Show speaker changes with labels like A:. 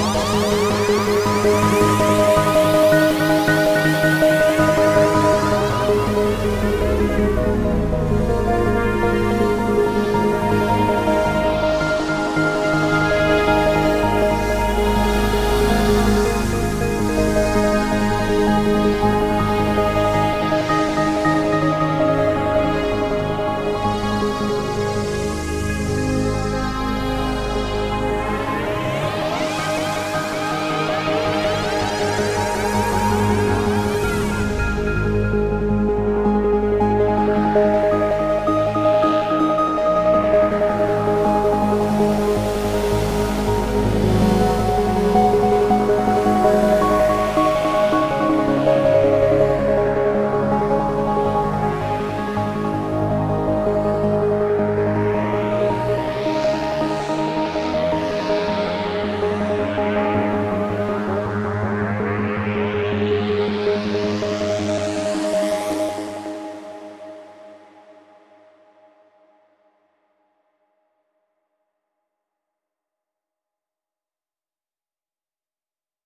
A: Música